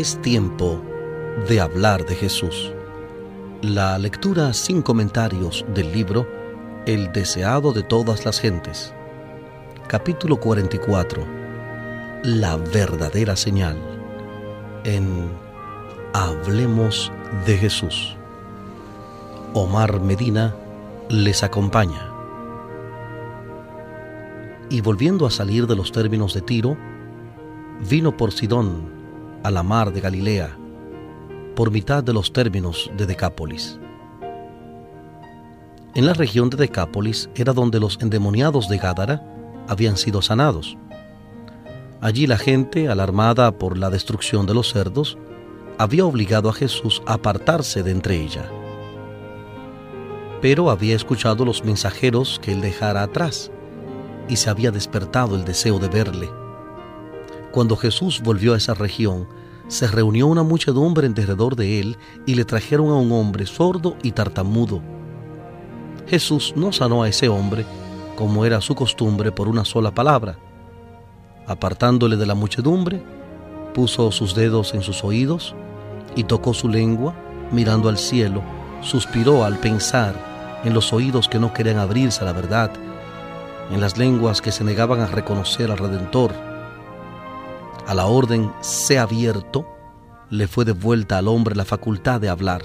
Es tiempo de hablar de Jesús. La lectura sin comentarios del libro El deseado de todas las gentes. Capítulo 44. La verdadera señal. En Hablemos de Jesús. Omar Medina les acompaña. Y volviendo a salir de los términos de Tiro, vino por Sidón a la mar de Galilea, por mitad de los términos de Decápolis. En la región de Decápolis era donde los endemoniados de Gádara habían sido sanados. Allí la gente, alarmada por la destrucción de los cerdos, había obligado a Jesús a apartarse de entre ella. Pero había escuchado los mensajeros que él dejara atrás y se había despertado el deseo de verle. Cuando Jesús volvió a esa región, se reunió una muchedumbre en derredor de él y le trajeron a un hombre sordo y tartamudo. Jesús no sanó a ese hombre, como era su costumbre, por una sola palabra. Apartándole de la muchedumbre, puso sus dedos en sus oídos y tocó su lengua, mirando al cielo, suspiró al pensar en los oídos que no querían abrirse a la verdad, en las lenguas que se negaban a reconocer al Redentor a la orden sea abierto, le fue devuelta al hombre la facultad de hablar.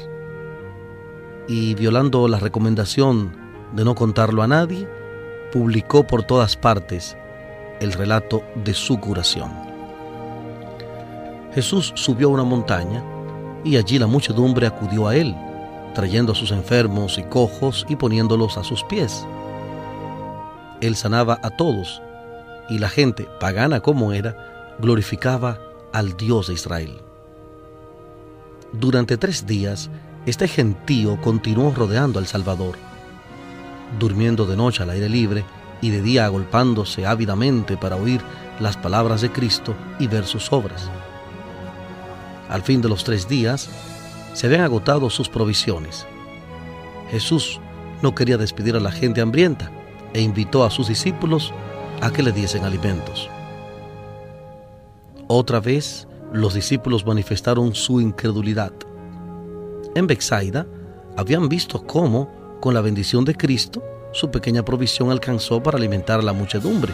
Y violando la recomendación de no contarlo a nadie, publicó por todas partes el relato de su curación. Jesús subió a una montaña y allí la muchedumbre acudió a él, trayendo a sus enfermos y cojos y poniéndolos a sus pies. Él sanaba a todos y la gente, pagana como era, glorificaba al Dios de Israel. Durante tres días, este gentío continuó rodeando al Salvador, durmiendo de noche al aire libre y de día agolpándose ávidamente para oír las palabras de Cristo y ver sus obras. Al fin de los tres días, se habían agotado sus provisiones. Jesús no quería despedir a la gente hambrienta e invitó a sus discípulos a que le diesen alimentos. Otra vez los discípulos manifestaron su incredulidad. En Bexaida habían visto cómo, con la bendición de Cristo, su pequeña provisión alcanzó para alimentar a la muchedumbre.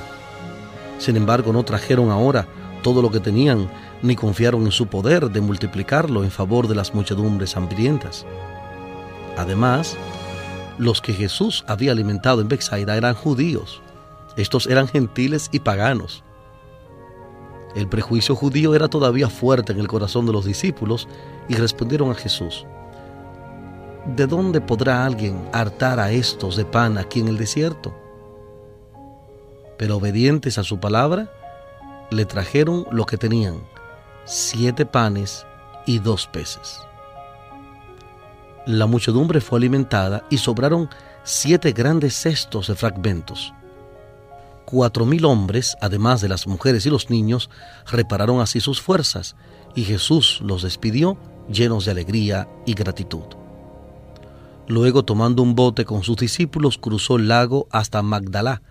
Sin embargo, no trajeron ahora todo lo que tenían, ni confiaron en su poder de multiplicarlo en favor de las muchedumbres hambrientas. Además, los que Jesús había alimentado en Bexaida eran judíos. Estos eran gentiles y paganos. El prejuicio judío era todavía fuerte en el corazón de los discípulos y respondieron a Jesús, ¿de dónde podrá alguien hartar a estos de pan aquí en el desierto? Pero obedientes a su palabra, le trajeron lo que tenían, siete panes y dos peces. La muchedumbre fue alimentada y sobraron siete grandes cestos de fragmentos cuatro mil hombres, además de las mujeres y los niños, repararon así sus fuerzas, y Jesús los despidió llenos de alegría y gratitud. Luego, tomando un bote con sus discípulos, cruzó el lago hasta Magdalá,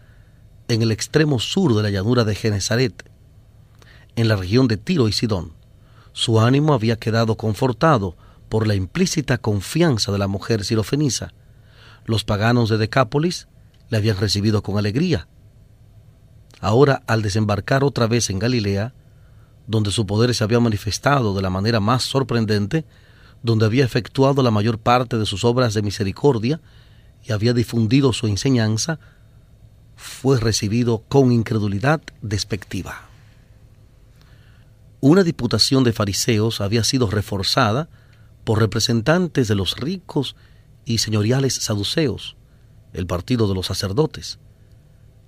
en el extremo sur de la llanura de Genezaret, en la región de Tiro y Sidón. Su ánimo había quedado confortado por la implícita confianza de la mujer sirofenisa. Los paganos de Decápolis le habían recibido con alegría Ahora, al desembarcar otra vez en Galilea, donde su poder se había manifestado de la manera más sorprendente, donde había efectuado la mayor parte de sus obras de misericordia y había difundido su enseñanza, fue recibido con incredulidad despectiva. Una diputación de fariseos había sido reforzada por representantes de los ricos y señoriales saduceos, el partido de los sacerdotes,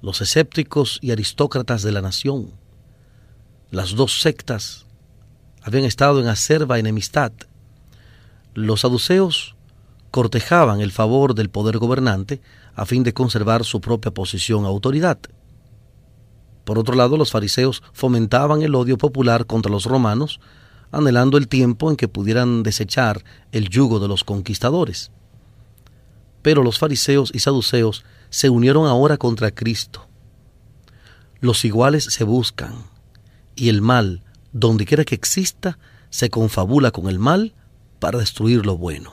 los escépticos y aristócratas de la nación. Las dos sectas habían estado en acerba enemistad. Los saduceos cortejaban el favor del poder gobernante a fin de conservar su propia posición autoridad. Por otro lado, los fariseos fomentaban el odio popular contra los romanos, anhelando el tiempo en que pudieran desechar el yugo de los conquistadores. Pero los fariseos y saduceos se unieron ahora contra Cristo. Los iguales se buscan, y el mal, donde quiera que exista, se confabula con el mal para destruir lo bueno.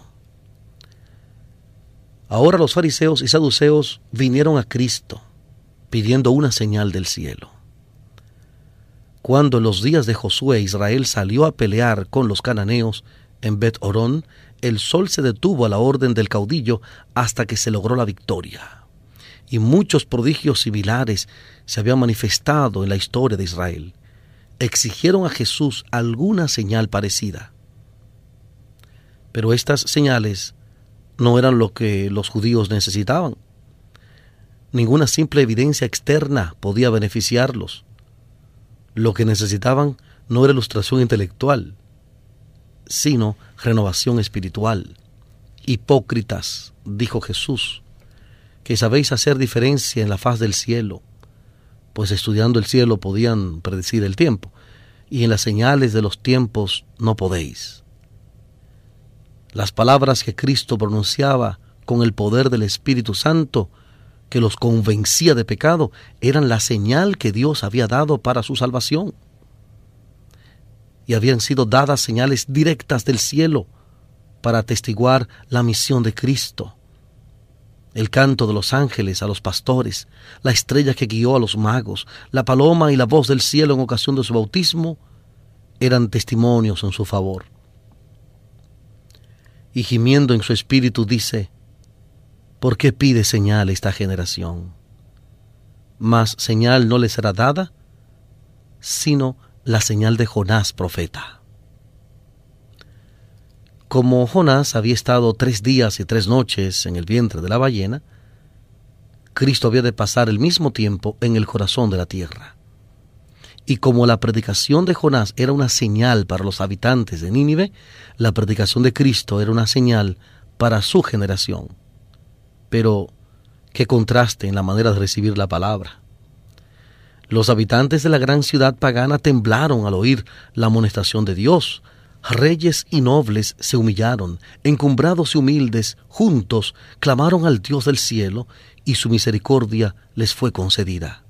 Ahora los fariseos y saduceos vinieron a Cristo pidiendo una señal del cielo. Cuando en los días de Josué Israel salió a pelear con los cananeos en Bet Orón, el sol se detuvo a la orden del caudillo hasta que se logró la victoria. Y muchos prodigios similares se habían manifestado en la historia de Israel. Exigieron a Jesús alguna señal parecida. Pero estas señales no eran lo que los judíos necesitaban. Ninguna simple evidencia externa podía beneficiarlos. Lo que necesitaban no era ilustración intelectual, sino renovación espiritual. Hipócritas, dijo Jesús, que sabéis hacer diferencia en la faz del cielo, pues estudiando el cielo podían predecir el tiempo, y en las señales de los tiempos no podéis. Las palabras que Cristo pronunciaba con el poder del Espíritu Santo, que los convencía de pecado, eran la señal que Dios había dado para su salvación y habían sido dadas señales directas del cielo para atestiguar la misión de Cristo. El canto de los ángeles a los pastores, la estrella que guió a los magos, la paloma y la voz del cielo en ocasión de su bautismo eran testimonios en su favor. Y gimiendo en su espíritu dice, ¿por qué pide señal esta generación? Mas señal no le será dada, sino la señal de Jonás profeta. Como Jonás había estado tres días y tres noches en el vientre de la ballena, Cristo había de pasar el mismo tiempo en el corazón de la tierra. Y como la predicación de Jonás era una señal para los habitantes de Nínive, la predicación de Cristo era una señal para su generación. Pero, qué contraste en la manera de recibir la palabra. Los habitantes de la gran ciudad pagana temblaron al oír la amonestación de Dios. Reyes y nobles se humillaron, encumbrados y humildes, juntos clamaron al Dios del cielo, y su misericordia les fue concedida.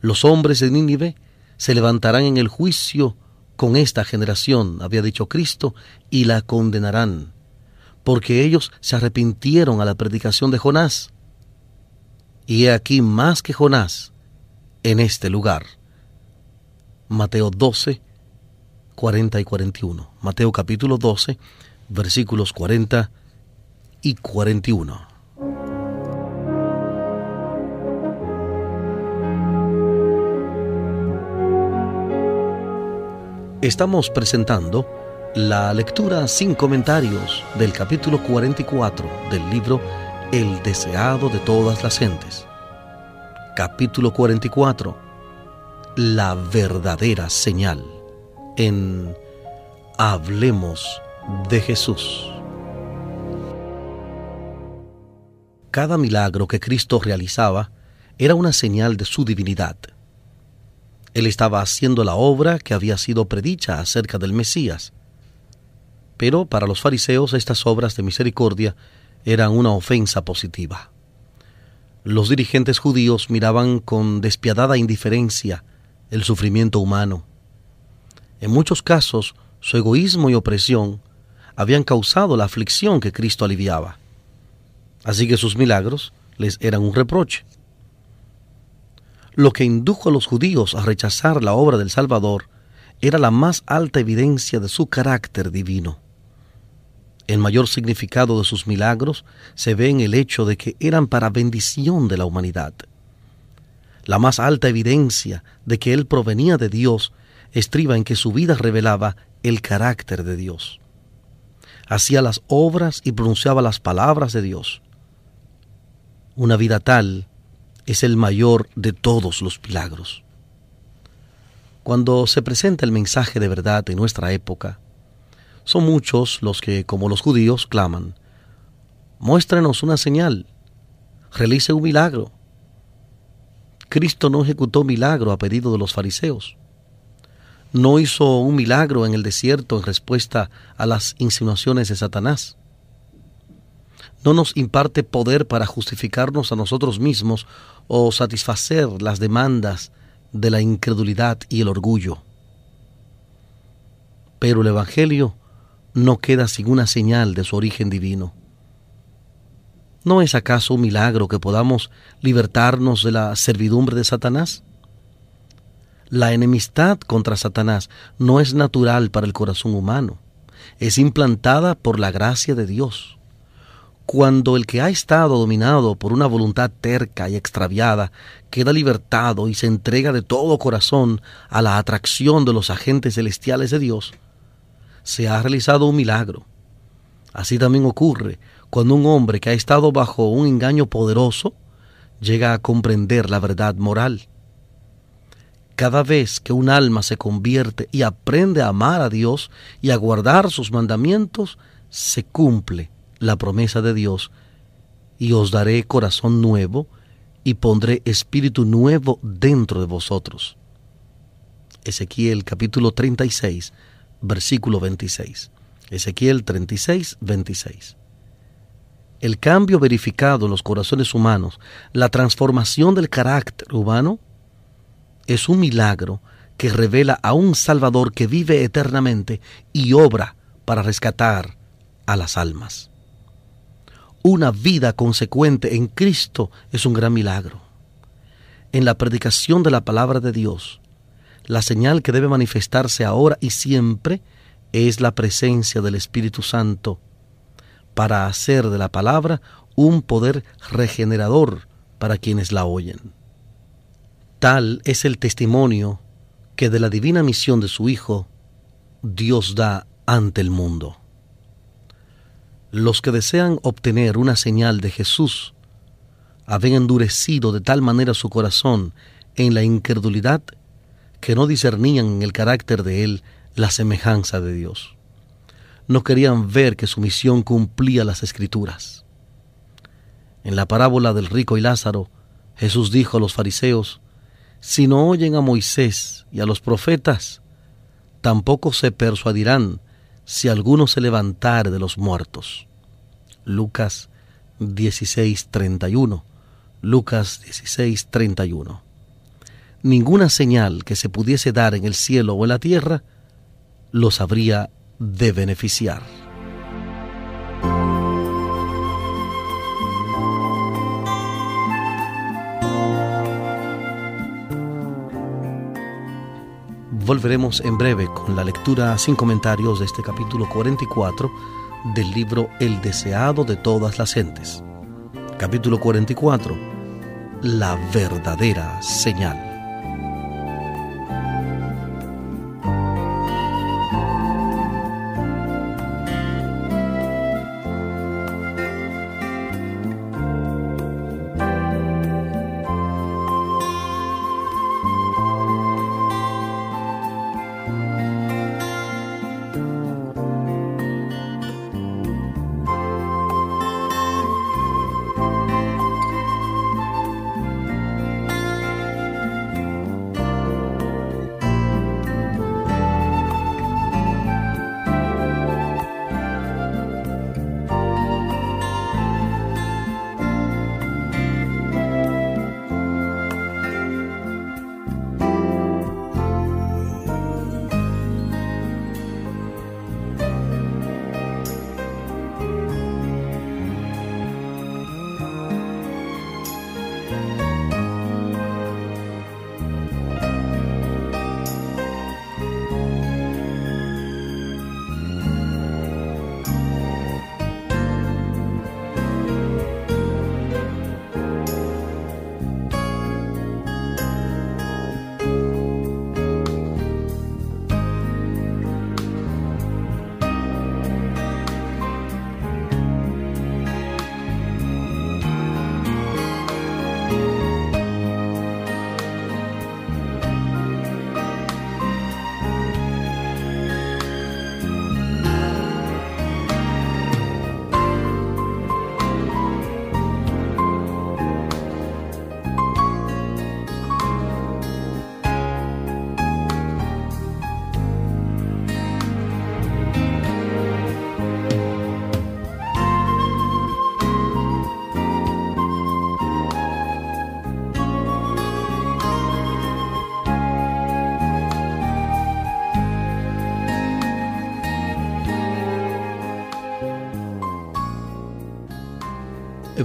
Los hombres de Nínive se levantarán en el juicio con esta generación, había dicho Cristo, y la condenarán, porque ellos se arrepintieron a la predicación de Jonás. Y he aquí más que Jonás, en este lugar. Mateo 12, 40 y 41. Mateo capítulo 12, versículos 40 y 41. Estamos presentando la lectura sin comentarios del capítulo 44 del libro El deseado de todas las gentes capítulo 44, la verdadera señal en Hablemos de Jesús. Cada milagro que Cristo realizaba era una señal de su divinidad. Él estaba haciendo la obra que había sido predicha acerca del Mesías. Pero para los fariseos estas obras de misericordia eran una ofensa positiva los dirigentes judíos miraban con despiadada indiferencia el sufrimiento humano. En muchos casos, su egoísmo y opresión habían causado la aflicción que Cristo aliviaba. Así que sus milagros les eran un reproche. Lo que indujo a los judíos a rechazar la obra del Salvador era la más alta evidencia de su carácter divino. El mayor significado de sus milagros se ve en el hecho de que eran para bendición de la humanidad. La más alta evidencia de que Él provenía de Dios estriba en que su vida revelaba el carácter de Dios. Hacía las obras y pronunciaba las palabras de Dios. Una vida tal es el mayor de todos los milagros. Cuando se presenta el mensaje de verdad en nuestra época, son muchos los que, como los judíos, claman, muéstrenos una señal, realice un milagro. Cristo no ejecutó milagro a pedido de los fariseos. No hizo un milagro en el desierto en respuesta a las insinuaciones de Satanás. No nos imparte poder para justificarnos a nosotros mismos o satisfacer las demandas de la incredulidad y el orgullo. Pero el Evangelio no queda sin una señal de su origen divino. ¿No es acaso un milagro que podamos libertarnos de la servidumbre de Satanás? La enemistad contra Satanás no es natural para el corazón humano, es implantada por la gracia de Dios. Cuando el que ha estado dominado por una voluntad terca y extraviada queda libertado y se entrega de todo corazón a la atracción de los agentes celestiales de Dios, se ha realizado un milagro. Así también ocurre cuando un hombre que ha estado bajo un engaño poderoso llega a comprender la verdad moral. Cada vez que un alma se convierte y aprende a amar a Dios y a guardar sus mandamientos, se cumple la promesa de Dios, y os daré corazón nuevo y pondré espíritu nuevo dentro de vosotros. Ezequiel capítulo 36, versículo 26. Ezequiel 36, 26. El cambio verificado en los corazones humanos, la transformación del carácter humano, es un milagro que revela a un Salvador que vive eternamente y obra para rescatar a las almas. Una vida consecuente en Cristo es un gran milagro. En la predicación de la palabra de Dios, la señal que debe manifestarse ahora y siempre es la presencia del Espíritu Santo para hacer de la palabra un poder regenerador para quienes la oyen. Tal es el testimonio que de la divina misión de su Hijo Dios da ante el mundo. Los que desean obtener una señal de Jesús habían endurecido de tal manera su corazón en la incredulidad que no discernían en el carácter de Él la semejanza de Dios. No querían ver que su misión cumplía las escrituras. En la parábola del rico y Lázaro, Jesús dijo a los fariseos, si no oyen a Moisés y a los profetas, tampoco se persuadirán si alguno se levantare de los muertos. Lucas 16:31. Lucas 16:31. Ninguna señal que se pudiese dar en el cielo o en la tierra los habría de beneficiar. Volveremos en breve con la lectura sin comentarios de este capítulo 44 del libro El deseado de todas las gentes. Capítulo 44. La verdadera señal.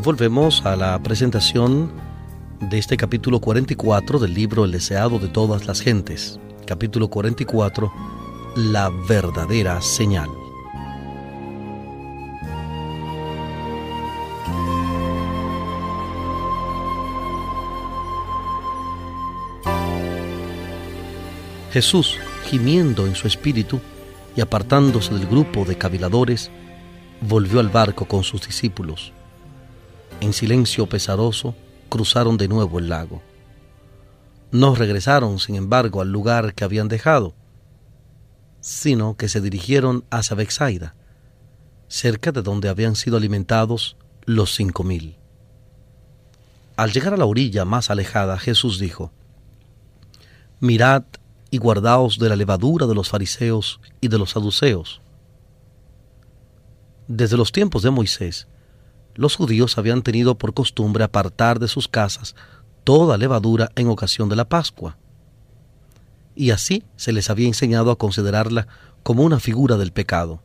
Volvemos a la presentación de este capítulo 44 del libro El deseado de todas las gentes. Capítulo 44, La verdadera señal. Jesús, gimiendo en su espíritu y apartándose del grupo de caviladores, volvió al barco con sus discípulos. En silencio pesaroso, cruzaron de nuevo el lago. No regresaron, sin embargo, al lugar que habían dejado, sino que se dirigieron hacia Bexaida, cerca de donde habían sido alimentados los cinco mil. Al llegar a la orilla más alejada, Jesús dijo, Mirad y guardaos de la levadura de los fariseos y de los saduceos. Desde los tiempos de Moisés, los judíos habían tenido por costumbre apartar de sus casas toda levadura en ocasión de la Pascua. Y así se les había enseñado a considerarla como una figura del pecado.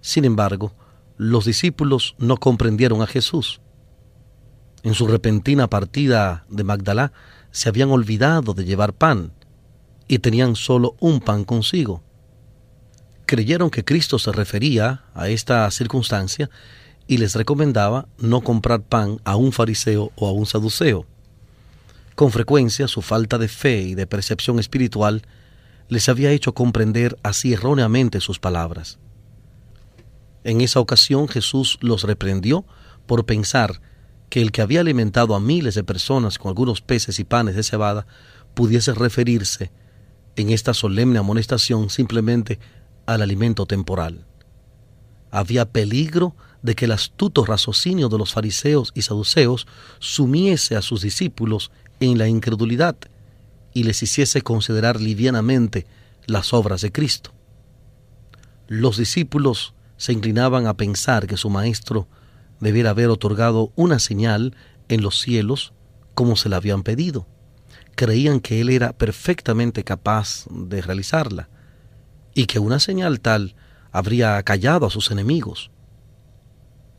Sin embargo, los discípulos no comprendieron a Jesús. En su repentina partida de Magdalá se habían olvidado de llevar pan y tenían solo un pan consigo. Creyeron que Cristo se refería a esta circunstancia y les recomendaba no comprar pan a un fariseo o a un saduceo. Con frecuencia su falta de fe y de percepción espiritual les había hecho comprender así erróneamente sus palabras. En esa ocasión Jesús los reprendió por pensar que el que había alimentado a miles de personas con algunos peces y panes de cebada pudiese referirse en esta solemne amonestación simplemente al alimento temporal. Había peligro de que el astuto raciocinio de los fariseos y saduceos sumiese a sus discípulos en la incredulidad y les hiciese considerar livianamente las obras de Cristo. Los discípulos se inclinaban a pensar que su maestro debiera haber otorgado una señal en los cielos como se la habían pedido creían que él era perfectamente capaz de realizarla y que una señal tal habría callado a sus enemigos.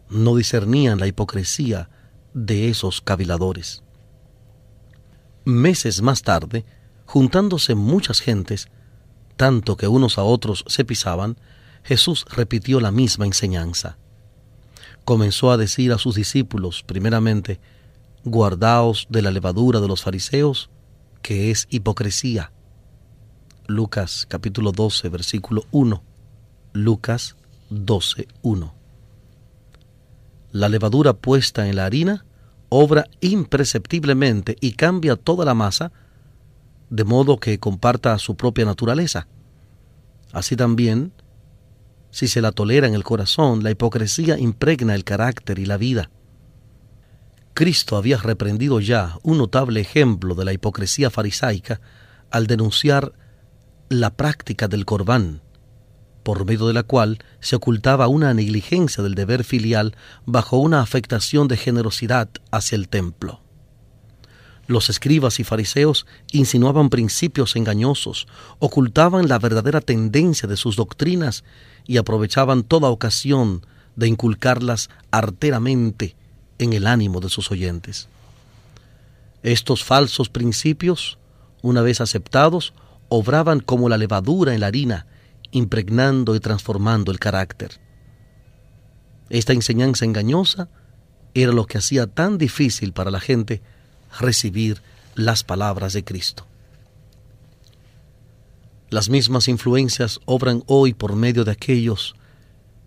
No discernían la hipocresía de esos caviladores. Meses más tarde, juntándose muchas gentes, tanto que unos a otros se pisaban, Jesús repitió la misma enseñanza. Comenzó a decir a sus discípulos, primeramente, guardaos de la levadura de los fariseos que es hipocresía. Lucas capítulo 12, versículo 1. Lucas 12, 1. La levadura puesta en la harina obra imperceptiblemente y cambia toda la masa, de modo que comparta su propia naturaleza. Así también, si se la tolera en el corazón, la hipocresía impregna el carácter y la vida. Cristo había reprendido ya un notable ejemplo de la hipocresía farisaica al denunciar la práctica del corbán, por medio de la cual se ocultaba una negligencia del deber filial bajo una afectación de generosidad hacia el templo. Los escribas y fariseos insinuaban principios engañosos, ocultaban la verdadera tendencia de sus doctrinas y aprovechaban toda ocasión de inculcarlas arteramente en el ánimo de sus oyentes. Estos falsos principios, una vez aceptados, obraban como la levadura en la harina, impregnando y transformando el carácter. Esta enseñanza engañosa era lo que hacía tan difícil para la gente recibir las palabras de Cristo. Las mismas influencias obran hoy por medio de aquellos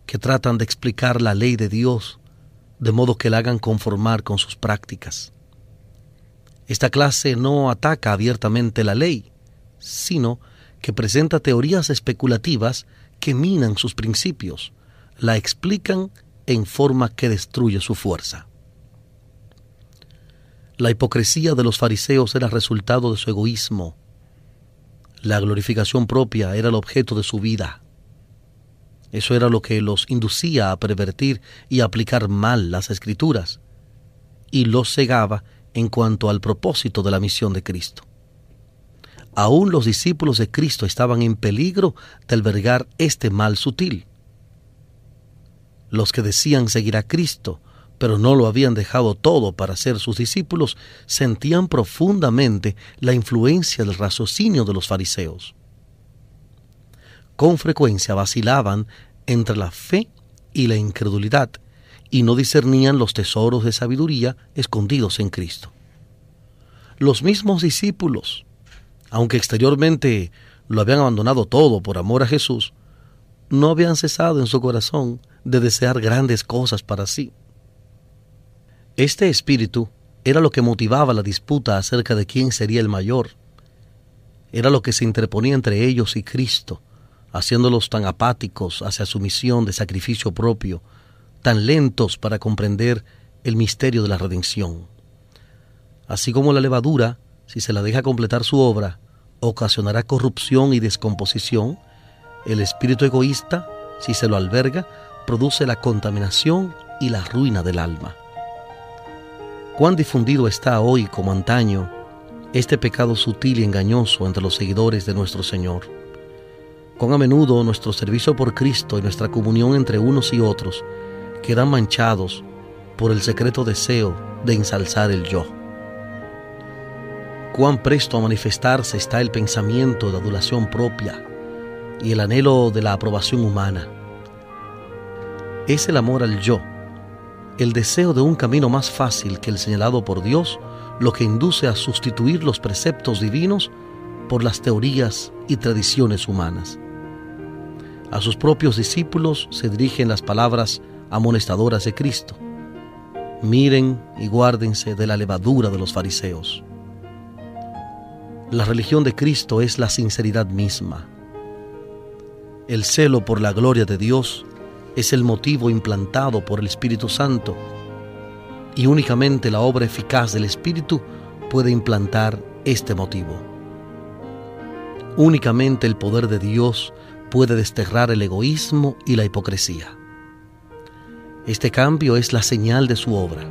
que tratan de explicar la ley de Dios de modo que la hagan conformar con sus prácticas. Esta clase no ataca abiertamente la ley, sino que presenta teorías especulativas que minan sus principios, la explican en forma que destruye su fuerza. La hipocresía de los fariseos era resultado de su egoísmo. La glorificación propia era el objeto de su vida. Eso era lo que los inducía a pervertir y aplicar mal las escrituras, y los cegaba en cuanto al propósito de la misión de Cristo. Aún los discípulos de Cristo estaban en peligro de albergar este mal sutil. Los que decían seguir a Cristo pero no lo habían dejado todo para ser sus discípulos, sentían profundamente la influencia del raciocinio de los fariseos. Con frecuencia vacilaban entre la fe y la incredulidad, y no discernían los tesoros de sabiduría escondidos en Cristo. Los mismos discípulos, aunque exteriormente lo habían abandonado todo por amor a Jesús, no habían cesado en su corazón de desear grandes cosas para sí. Este espíritu era lo que motivaba la disputa acerca de quién sería el mayor. Era lo que se interponía entre ellos y Cristo, haciéndolos tan apáticos hacia su misión de sacrificio propio, tan lentos para comprender el misterio de la redención. Así como la levadura, si se la deja completar su obra, ocasionará corrupción y descomposición, el espíritu egoísta, si se lo alberga, produce la contaminación y la ruina del alma. Cuán difundido está hoy como antaño este pecado sutil y engañoso entre los seguidores de nuestro Señor. Cuán a menudo nuestro servicio por Cristo y nuestra comunión entre unos y otros quedan manchados por el secreto deseo de ensalzar el yo. Cuán presto a manifestarse está el pensamiento de adulación propia y el anhelo de la aprobación humana. Es el amor al yo, el deseo de un camino más fácil que el señalado por Dios, lo que induce a sustituir los preceptos divinos por las teorías y tradiciones humanas. A sus propios discípulos se dirigen las palabras amonestadoras de Cristo. Miren y guárdense de la levadura de los fariseos. La religión de Cristo es la sinceridad misma. El celo por la gloria de Dios es el motivo implantado por el Espíritu Santo y únicamente la obra eficaz del Espíritu puede implantar este motivo. Únicamente el poder de Dios puede desterrar el egoísmo y la hipocresía. Este cambio es la señal de su obra.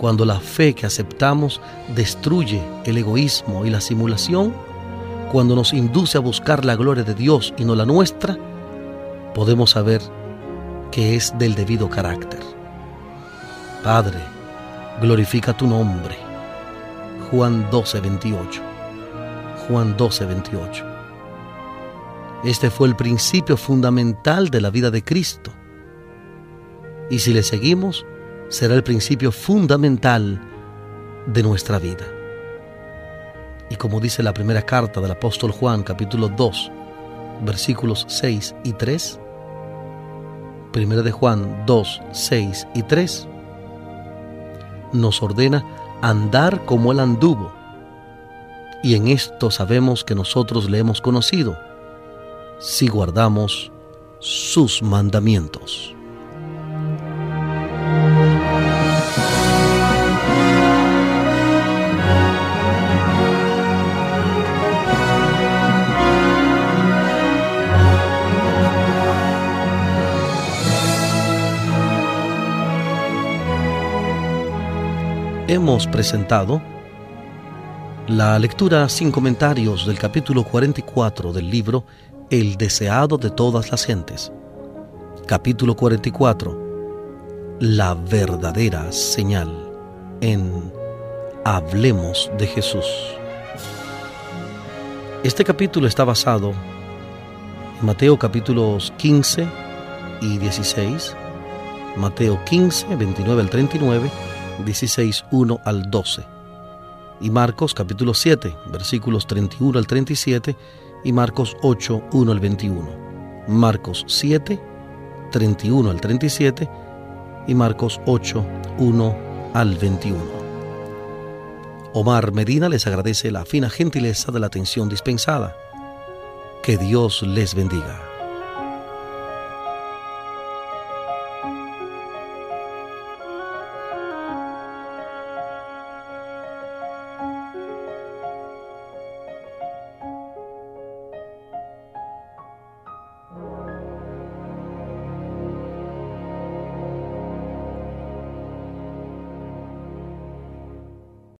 Cuando la fe que aceptamos destruye el egoísmo y la simulación, cuando nos induce a buscar la gloria de Dios y no la nuestra, podemos saber que es del debido carácter. Padre, glorifica tu nombre. Juan 12, 28. Juan 12, 28. Este fue el principio fundamental de la vida de Cristo. Y si le seguimos, será el principio fundamental de nuestra vida. Y como dice la primera carta del apóstol Juan, capítulo 2, versículos 6 y 3, primera de Juan 2, 6 y 3, nos ordena andar como él anduvo. Y en esto sabemos que nosotros le hemos conocido si guardamos sus mandamientos. Presentado la lectura sin comentarios del capítulo 44 del libro el deseado de todas las gentes. Capítulo 44. La verdadera señal en Hablemos de Jesús. Este capítulo está basado en Mateo capítulos 15 y 16, Mateo 15, 29 al 39, 16, 1 al 12, y Marcos capítulo 7, versículos 31 al 37 y Marcos 8, 1 al 21. Marcos 7, 31 al 37 y Marcos 8, 1 al 21. Omar Medina les agradece la fina gentileza de la atención dispensada. Que Dios les bendiga.